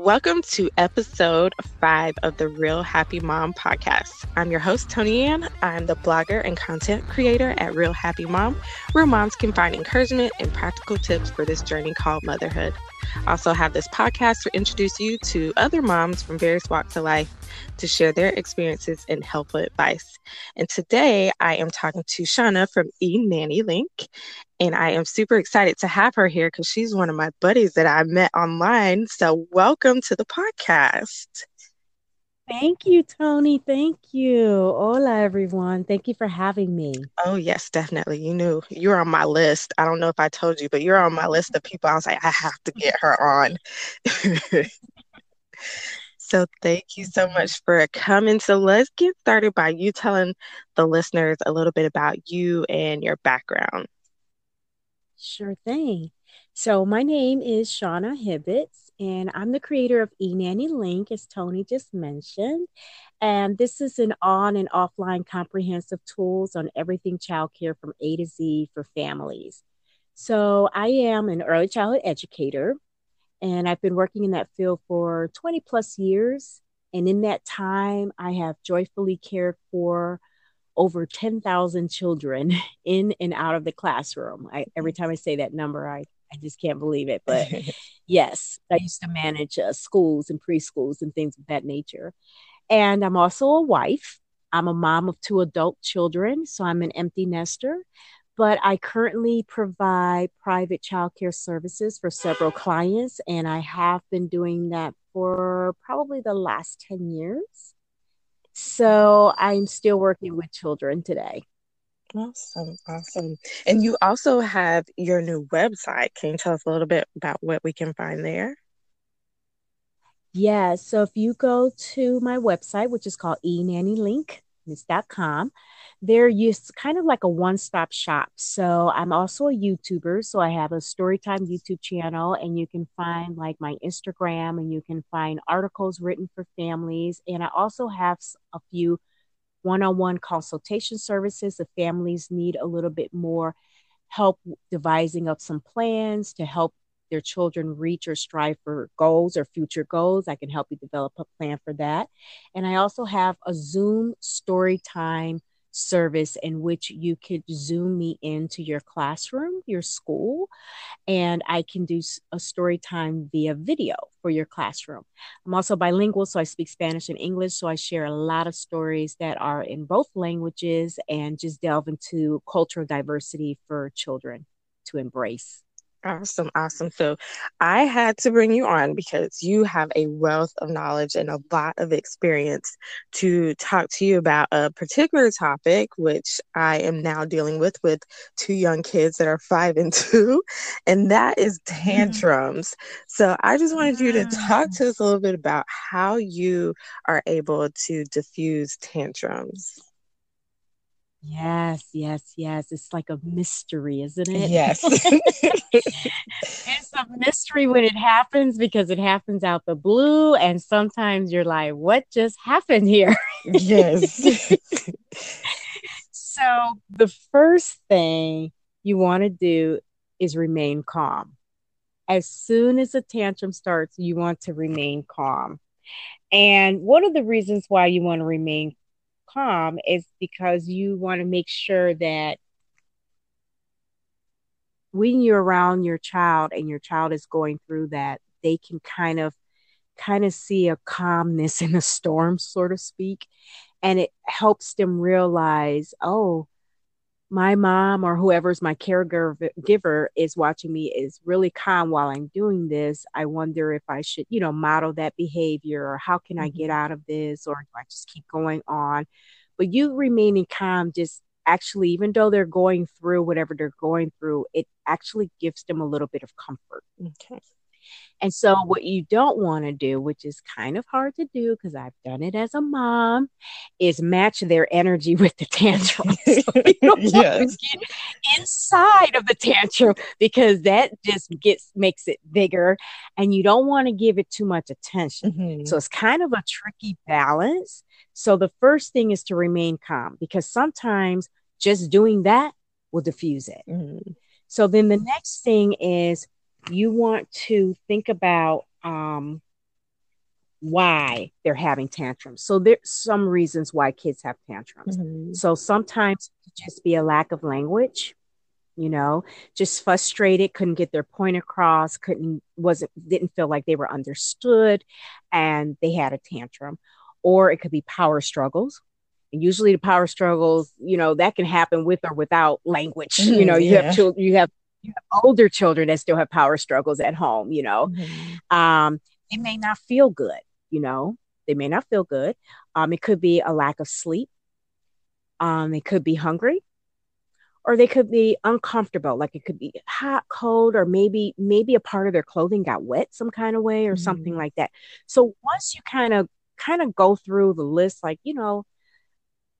Welcome to episode five of the Real Happy Mom podcast. I'm your host, Tony Ann. I'm the blogger and content creator at Real Happy Mom, where moms can find encouragement and practical tips for this journey called motherhood. I also have this podcast to introduce you to other moms from various walks of life to share their experiences and helpful advice. And today I am talking to Shauna from E Nanny Link. And I am super excited to have her here because she's one of my buddies that I met online. So, welcome to the podcast. Thank you, Tony. Thank you. Hola, everyone. Thank you for having me. Oh, yes, definitely. You knew you were on my list. I don't know if I told you, but you're on my list of people. I was like, I have to get her on. so, thank you so much for coming. So, let's get started by you telling the listeners a little bit about you and your background. Sure thing. So, my name is Shauna Hibbets, and I'm the creator of eNanny Link, as Tony just mentioned. And this is an on and offline comprehensive tools on everything childcare from A to Z for families. So, I am an early childhood educator, and I've been working in that field for 20 plus years. And in that time, I have joyfully cared for over 10,000 children in and out of the classroom. I, every time I say that number, I, I just can't believe it. But yes, I used to manage uh, schools and preschools and things of that nature. And I'm also a wife. I'm a mom of two adult children, so I'm an empty nester. But I currently provide private childcare services for several clients, and I have been doing that for probably the last 10 years. So I'm still working with children today. Awesome. Awesome. And you also have your new website. Can you tell us a little bit about what we can find there? Yeah. So if you go to my website, which is called enannylink.com, they're used kind of like a one-stop shop. So I'm also a YouTuber. So I have a Storytime YouTube channel, and you can find like my Instagram, and you can find articles written for families. And I also have a few one-on-one consultation services if families need a little bit more help devising up some plans to help their children reach or strive for goals or future goals. I can help you develop a plan for that. And I also have a Zoom story time service in which you could zoom me into your classroom, your school, and I can do a story time via video for your classroom. I'm also bilingual, so I speak Spanish and English, so I share a lot of stories that are in both languages and just delve into cultural diversity for children to embrace. Awesome, awesome. So I had to bring you on because you have a wealth of knowledge and a lot of experience to talk to you about a particular topic, which I am now dealing with with two young kids that are five and two, and that is mm-hmm. tantrums. So I just wanted you to talk to us a little bit about how you are able to diffuse tantrums. Yes, yes, yes. It's like a mystery, isn't it? Yes. it's a mystery when it happens because it happens out the blue. And sometimes you're like, what just happened here? yes. so, the first thing you want to do is remain calm. As soon as a tantrum starts, you want to remain calm. And one of the reasons why you want to remain calm is because you want to make sure that when you're around your child and your child is going through that, they can kind of kind of see a calmness in a storm, so to speak. And it helps them realize, oh, my mom or whoever's my caregiver is watching me is really calm while I'm doing this. I wonder if I should, you know, model that behavior or how can I get mm-hmm. out of this or do I just keep going on? But you remaining calm just actually, even though they're going through whatever they're going through, it actually gives them a little bit of comfort. Okay. And so, what you don't want to do, which is kind of hard to do because I've done it as a mom, is match their energy with the tantrum. So you don't yes. get inside of the tantrum because that just gets makes it bigger, and you don't want to give it too much attention. Mm-hmm. So it's kind of a tricky balance. So the first thing is to remain calm because sometimes just doing that will diffuse it. Mm-hmm. So then the next thing is you want to think about um, why they're having tantrums. So there's some reasons why kids have tantrums. Mm-hmm. So sometimes it could just be a lack of language, you know, just frustrated, couldn't get their point across, couldn't wasn't didn't feel like they were understood and they had a tantrum. Or it could be power struggles. And usually the power struggles, you know, that can happen with or without language. Mm-hmm, you know, you yeah. have children, you have you have older children that still have power struggles at home, you know. Mm-hmm. Um, it may not feel good you know, they may not feel good. Um, it could be a lack of sleep. Um, it could be hungry, or they could be uncomfortable. Like it could be hot, cold, or maybe maybe a part of their clothing got wet some kind of way, or mm-hmm. something like that. So once you kind of kind of go through the list, like you know,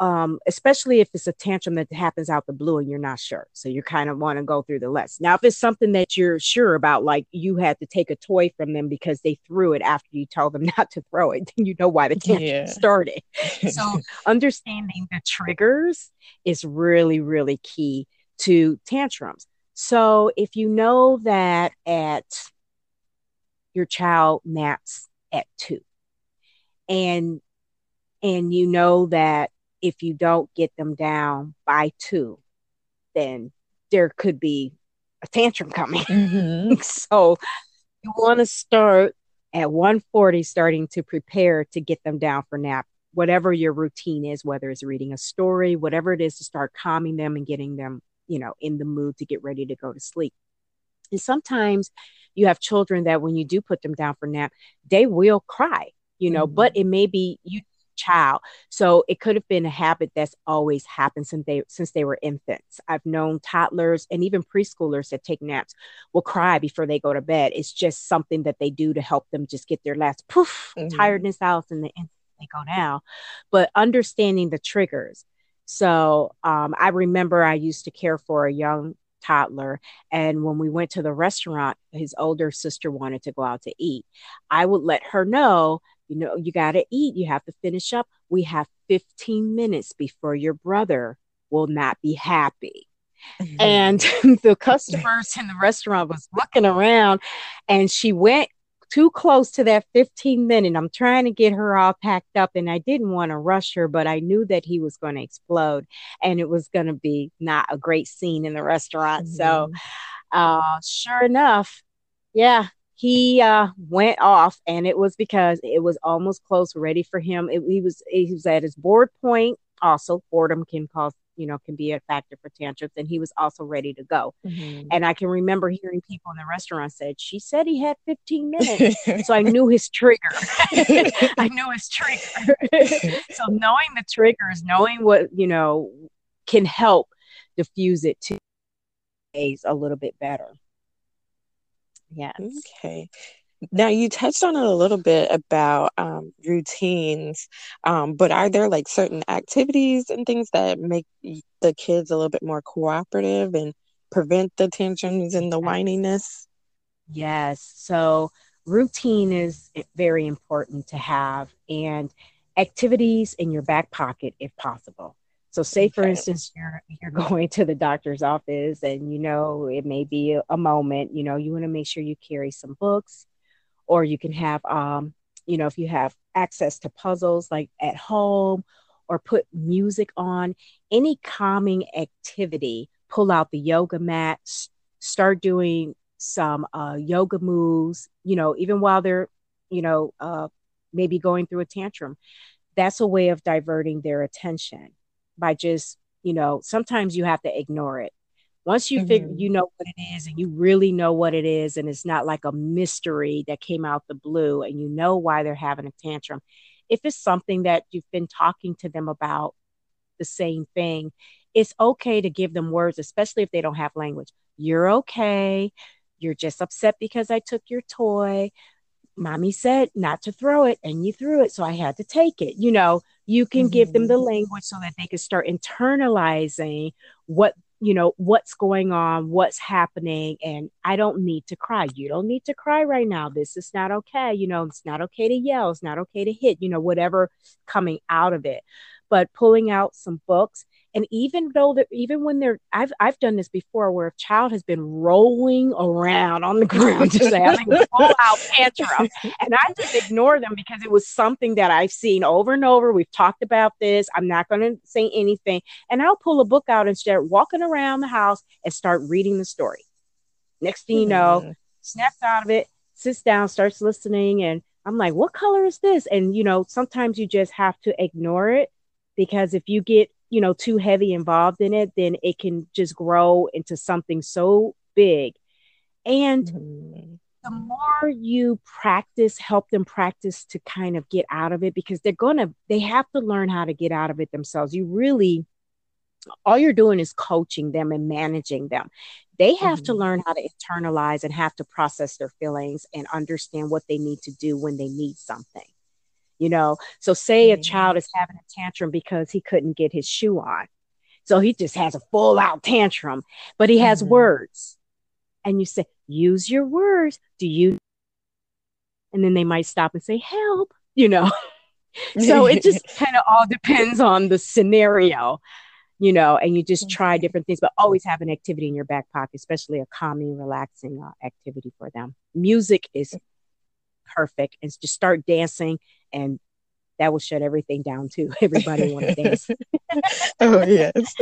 um, especially if it's a tantrum that happens out the blue and you're not sure. So you kind of want to go through the list. Now, if it's something that you're sure about, like you had to take a toy from them because they threw it after you told them not to throw it, then you know why the tantrum yeah. started. so understanding the triggers is really, really key to tantrums. So if you know that at your child naps at two and and you know that if you don't get them down by two, then there could be a tantrum coming. Mm-hmm. so you want to start at 140 starting to prepare to get them down for nap whatever your routine is whether it's reading a story whatever it is to start calming them and getting them you know in the mood to get ready to go to sleep and sometimes you have children that when you do put them down for nap they will cry you know mm-hmm. but it may be you child. So it could have been a habit that's always happened since they since they were infants. I've known toddlers and even preschoolers that take naps will cry before they go to bed. It's just something that they do to help them just get their last poof mm-hmm. tiredness out and the, they go down. But understanding the triggers. So um, I remember I used to care for a young toddler. And when we went to the restaurant, his older sister wanted to go out to eat. I would let her know you know, you got to eat, you have to finish up. We have 15 minutes before your brother will not be happy. Mm-hmm. And the customers in the restaurant was looking around and she went too close to that 15 minute. I'm trying to get her all packed up and I didn't want to rush her, but I knew that he was going to explode and it was going to be not a great scene in the restaurant. Mm-hmm. So, uh, sure enough, yeah, he uh, went off and it was because it was almost close ready for him. It, he was he was at his board point. Also boredom can cause you know can be a factor for tantrums and he was also ready to go. Mm-hmm. and i can remember hearing people in the restaurant said she said he had 15 minutes. So i knew his trigger. I knew his trigger. So knowing the triggers knowing what you know can help diffuse it to a little bit better Yes. Okay. Now you touched on it a little bit about um, routines, um, but are there like certain activities and things that make the kids a little bit more cooperative and prevent the tensions and the whininess? Yes. So routine is very important to have, and activities in your back pocket if possible. So, say for instance, you're you're going to the doctor's office, and you know it may be a, a moment. You know, you want to make sure you carry some books, or you can have, um, you know, if you have access to puzzles like at home, or put music on, any calming activity. Pull out the yoga mat, start doing some uh, yoga moves. You know, even while they're, you know, uh, maybe going through a tantrum. That's a way of diverting their attention by just, you know, sometimes you have to ignore it. Once you mm-hmm. figure you know what it is and you really know what it is, and it's not like a mystery that came out the blue and you know why they're having a tantrum. If it's something that you've been talking to them about the same thing, it's okay to give them words, especially if they don't have language. You're okay. You're just upset because I took your toy mommy said not to throw it and you threw it so i had to take it you know you can mm-hmm. give them the mm-hmm. language so that they can start internalizing what you know what's going on what's happening and i don't need to cry you don't need to cry right now this is not okay you know it's not okay to yell it's not okay to hit you know whatever coming out of it but pulling out some books And even though that, even when they're, I've I've done this before, where a child has been rolling around on the ground, just having a full out tantrum, and I just ignore them because it was something that I've seen over and over. We've talked about this. I'm not going to say anything, and I'll pull a book out and start walking around the house and start reading the story. Next thing you know, mm-hmm. snaps out of it, sits down, starts listening, and I'm like, what color is this? And, you know, sometimes you just have to ignore it because if you get, you know, too heavy involved in it, then it can just grow into something so big. And mm-hmm. the more you practice, help them practice to kind of get out of it because they're to, they have to learn how to get out of it themselves. You really, all you're doing is coaching them and managing them they have mm-hmm. to learn how to internalize and have to process their feelings and understand what they need to do when they need something you know? So say mm-hmm. a child is having a tantrum because he couldn't get his shoe on. So he just has a full out tantrum but he has mm-hmm. words. And you say use your words. Do you and then they might stop and say help you know? So it just kind of all depends on the scenario you know, and you just try different things, but always have an activity in your back pocket, especially a calming, relaxing uh, activity for them. Music is perfect, and just start dancing, and that will shut everything down too. Everybody want to dance. oh yes.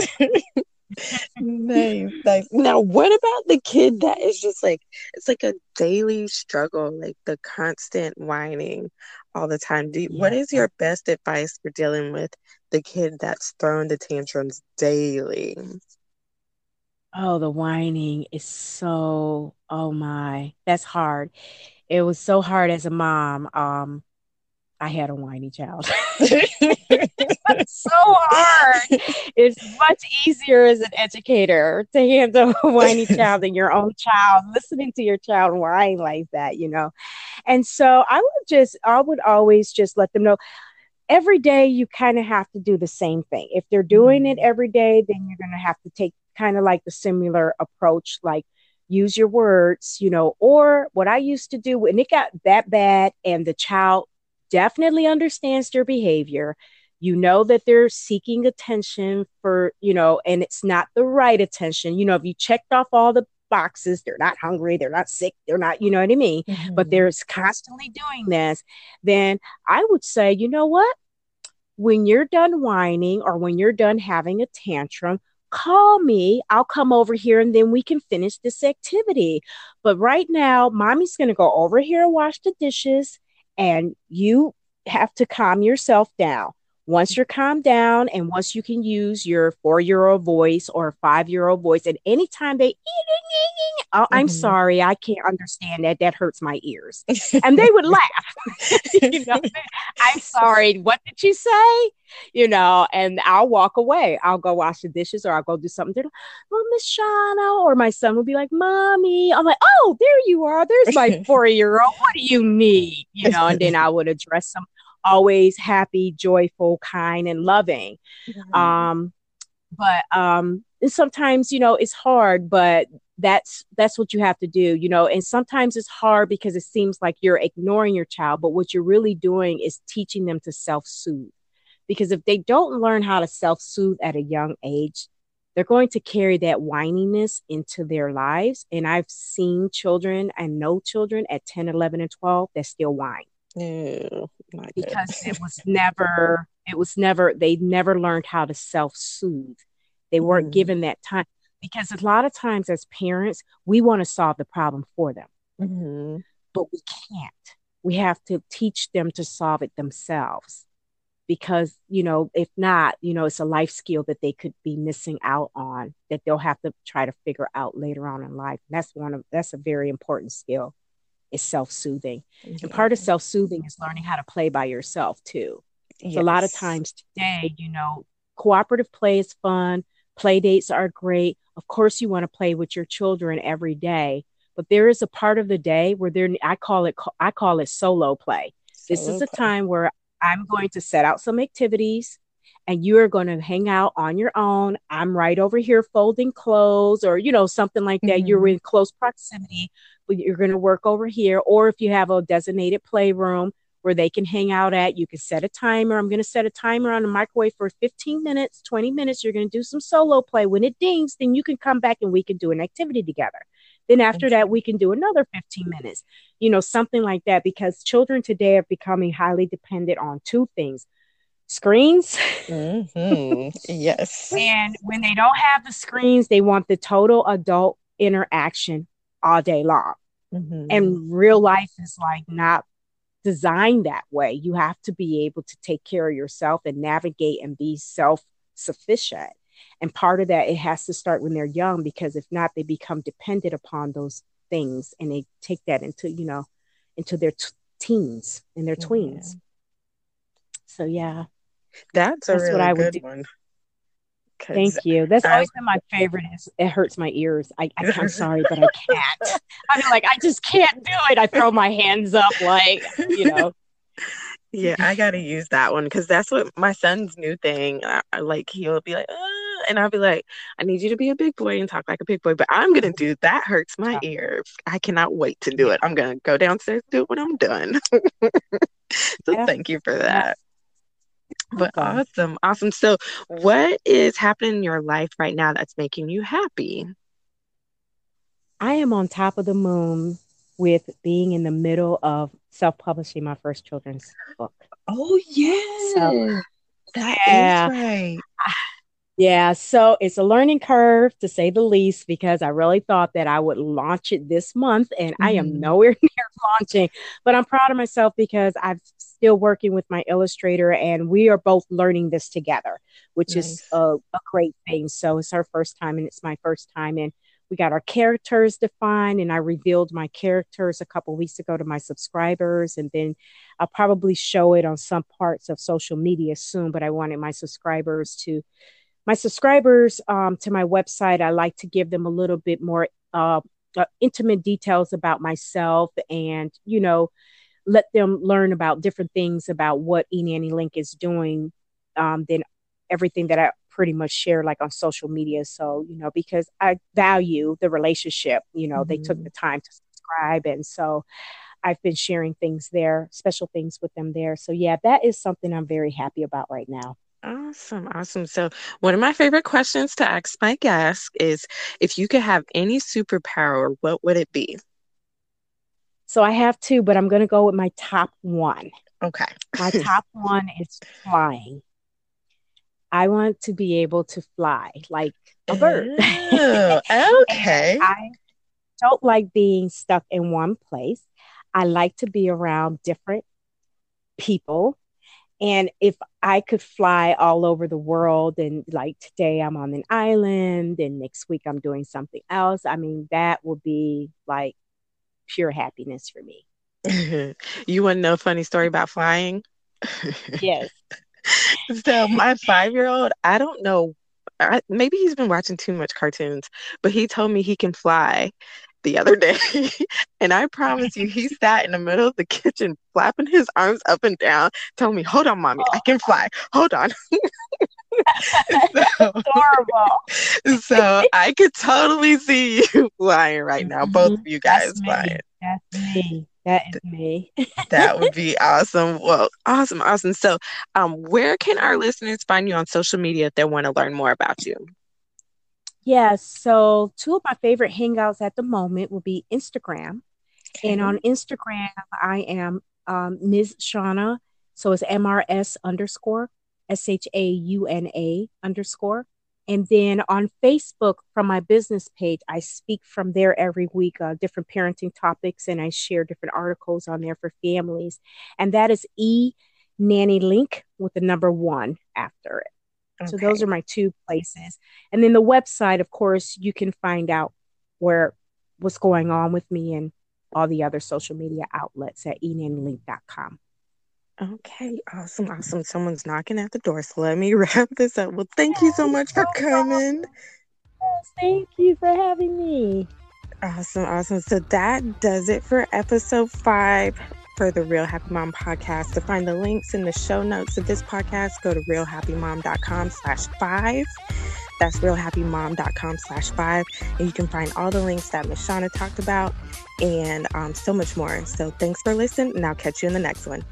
nice, nice. Now, what about the kid that is just like it's like a daily struggle, like the constant whining all the time? Do you, yeah. what is your best advice for dealing with the kid that's throwing the tantrums daily? Oh, the whining is so oh my, that's hard. It was so hard as a mom. Um, I had a whiny child. it's so hard. It's much easier as an educator to handle a whiny child than your own child, listening to your child whine like that, you know. And so I would just, I would always just let them know every day you kind of have to do the same thing. If they're doing it mm-hmm. every day, then you're going to have to take kind of like the similar approach, like use your words, you know, or what I used to do when it got that bad and the child definitely understands their behavior. You know that they're seeking attention for, you know, and it's not the right attention. You know, if you checked off all the boxes, they're not hungry, they're not sick, they're not, you know what I mean? Mm-hmm. But they're constantly doing this, then I would say, you know what? When you're done whining or when you're done having a tantrum, call me. I'll come over here and then we can finish this activity. But right now, mommy's going to go over here and wash the dishes and you have to calm yourself down. Once you're calmed down and once you can use your four year old voice or five year old voice, and anytime they, oh, I'm mm-hmm. sorry, I can't understand that. That hurts my ears. and they would laugh. you know, I'm sorry. What did you say? You know, and I'll walk away. I'll go wash the dishes or I'll go do something. They're like, well, Miss Shauna, or my son will be like, Mommy. I'm like, oh, there you are. There's my four year old. What do you need? You know, and then I would address them always happy, joyful, kind, and loving. Mm-hmm. Um, but um, sometimes, you know, it's hard, but that's that's what you have to do, you know. And sometimes it's hard because it seems like you're ignoring your child, but what you're really doing is teaching them to self-soothe. Because if they don't learn how to self-soothe at a young age, they're going to carry that whininess into their lives. And I've seen children and know children at 10, 11, and 12 that still whine. Ew, because it was never, it was never, they never learned how to self soothe. They weren't mm. given that time because a lot of times as parents, we want to solve the problem for them, mm-hmm. but we can't. We have to teach them to solve it themselves because, you know, if not, you know, it's a life skill that they could be missing out on that they'll have to try to figure out later on in life. And that's one of, that's a very important skill is self-soothing and part of self-soothing is learning how to play by yourself too yes. so a lot of times today you know cooperative play is fun play dates are great of course you want to play with your children every day but there is a part of the day where there i call it i call it solo play solo this is a time where i'm going to set out some activities and you are going to hang out on your own. I'm right over here folding clothes or, you know, something like that. Mm-hmm. You're in close proximity, but you're going to work over here. Or if you have a designated playroom, where they can hang out at. You can set a timer. I'm going to set a timer on the microwave for 15 minutes, 20 minutes. You're going to do some solo play. When it dings, then you can come back and we can do an activity together. Then after that, we can do another 15 minutes, you know, something like that, because children today are becoming highly dependent on two things screens. Mm-hmm. yes. and when they don't have the screens, they want the total adult interaction all day long. Mm-hmm. And real life is like not designed that way. You have to be able to take care of yourself and navigate and be self sufficient. And part of that, it has to start when they're young because if not, they become dependent upon those things and they take that into, you know, into their t- teens and their mm-hmm. tweens. So, yeah. That's, That's really what I would do. One. Thank you. That's I, always been my favorite. Is it hurts my ears. I, I am sorry, but I can't. I'm like I just can't do it. I throw my hands up, like you know. Yeah, I gotta use that one because that's what my son's new thing. I, I, like he'll be like, uh, and I'll be like, I need you to be a big boy and talk like a big boy. But I'm gonna do that. Hurts my ears. I cannot wait to do it. I'm gonna go downstairs do it when I'm done. so yeah. thank you for that. But awesome, awesome. So, what is happening in your life right now that's making you happy? I am on top of the moon with being in the middle of self publishing my first children's book. Oh, yeah. So, that yeah. is right. Yeah, so it's a learning curve to say the least because I really thought that I would launch it this month and mm-hmm. I am mm-hmm. nowhere near launching. But I'm proud of myself because I'm still working with my illustrator and we are both learning this together, which nice. is a, a great thing. So it's our first time and it's my first time and we got our characters defined and i revealed my characters a couple weeks ago to my subscribers and then i'll probably show it on some parts of social media soon but i wanted my subscribers to my subscribers um, to my website, I like to give them a little bit more uh, uh, intimate details about myself and, you know, let them learn about different things about what eNanny Link is doing um, than everything that I pretty much share like on social media. So, you know, because I value the relationship, you know, mm-hmm. they took mm-hmm. the time to subscribe. And so I've been sharing things there, special things with them there. So, yeah, that is something I'm very happy about right now. Awesome, awesome. So, one of my favorite questions to ask my guests is if you could have any superpower, what would it be? So, I have two, but I'm going to go with my top one. Okay. my top one is flying. I want to be able to fly like a bird. Oh, okay. I don't like being stuck in one place. I like to be around different people and if I could fly all over the world and like today I'm on an island and next week I'm doing something else, I mean, that would be like pure happiness for me. you want to know a funny story about flying? Yes. so my five year old, I don't know maybe he's been watching too much cartoons, but he told me he can fly the other day. and I promise you, he sat in the middle of the kitchen, flapping his arms up and down, telling me, Hold on, mommy, I can fly. Hold on. so, Adorable. so I could totally see you flying right now, both of you guys That's flying. That's me. That is me. that would be awesome. Well, awesome, awesome. So, um, where can our listeners find you on social media if they want to learn more about you? Yeah, so two of my favorite hangouts at the moment will be Instagram. Okay. And on Instagram, I am um, Ms. Shauna. So it's MRS underscore S H A U N A underscore. And then on Facebook, from my business page, I speak from there every week, uh, different parenting topics, and I share different articles on there for families. And that is E Nanny Link with the number one after it. Okay. So those are my two places. And then the website, of course, you can find out where what's going on with me and all the other social media outlets at enannylink.com. Okay, awesome, awesome. Someone's knocking at the door, so let me wrap this up. Well, thank you so much for coming. Thank you for having me. Awesome, awesome. So that does it for episode five for the Real Happy Mom podcast. To find the links in the show notes of this podcast, go to realhappymom.com slash five. That's realhappymom.com slash five. And you can find all the links that Miss talked about and um, so much more. So thanks for listening, and I'll catch you in the next one.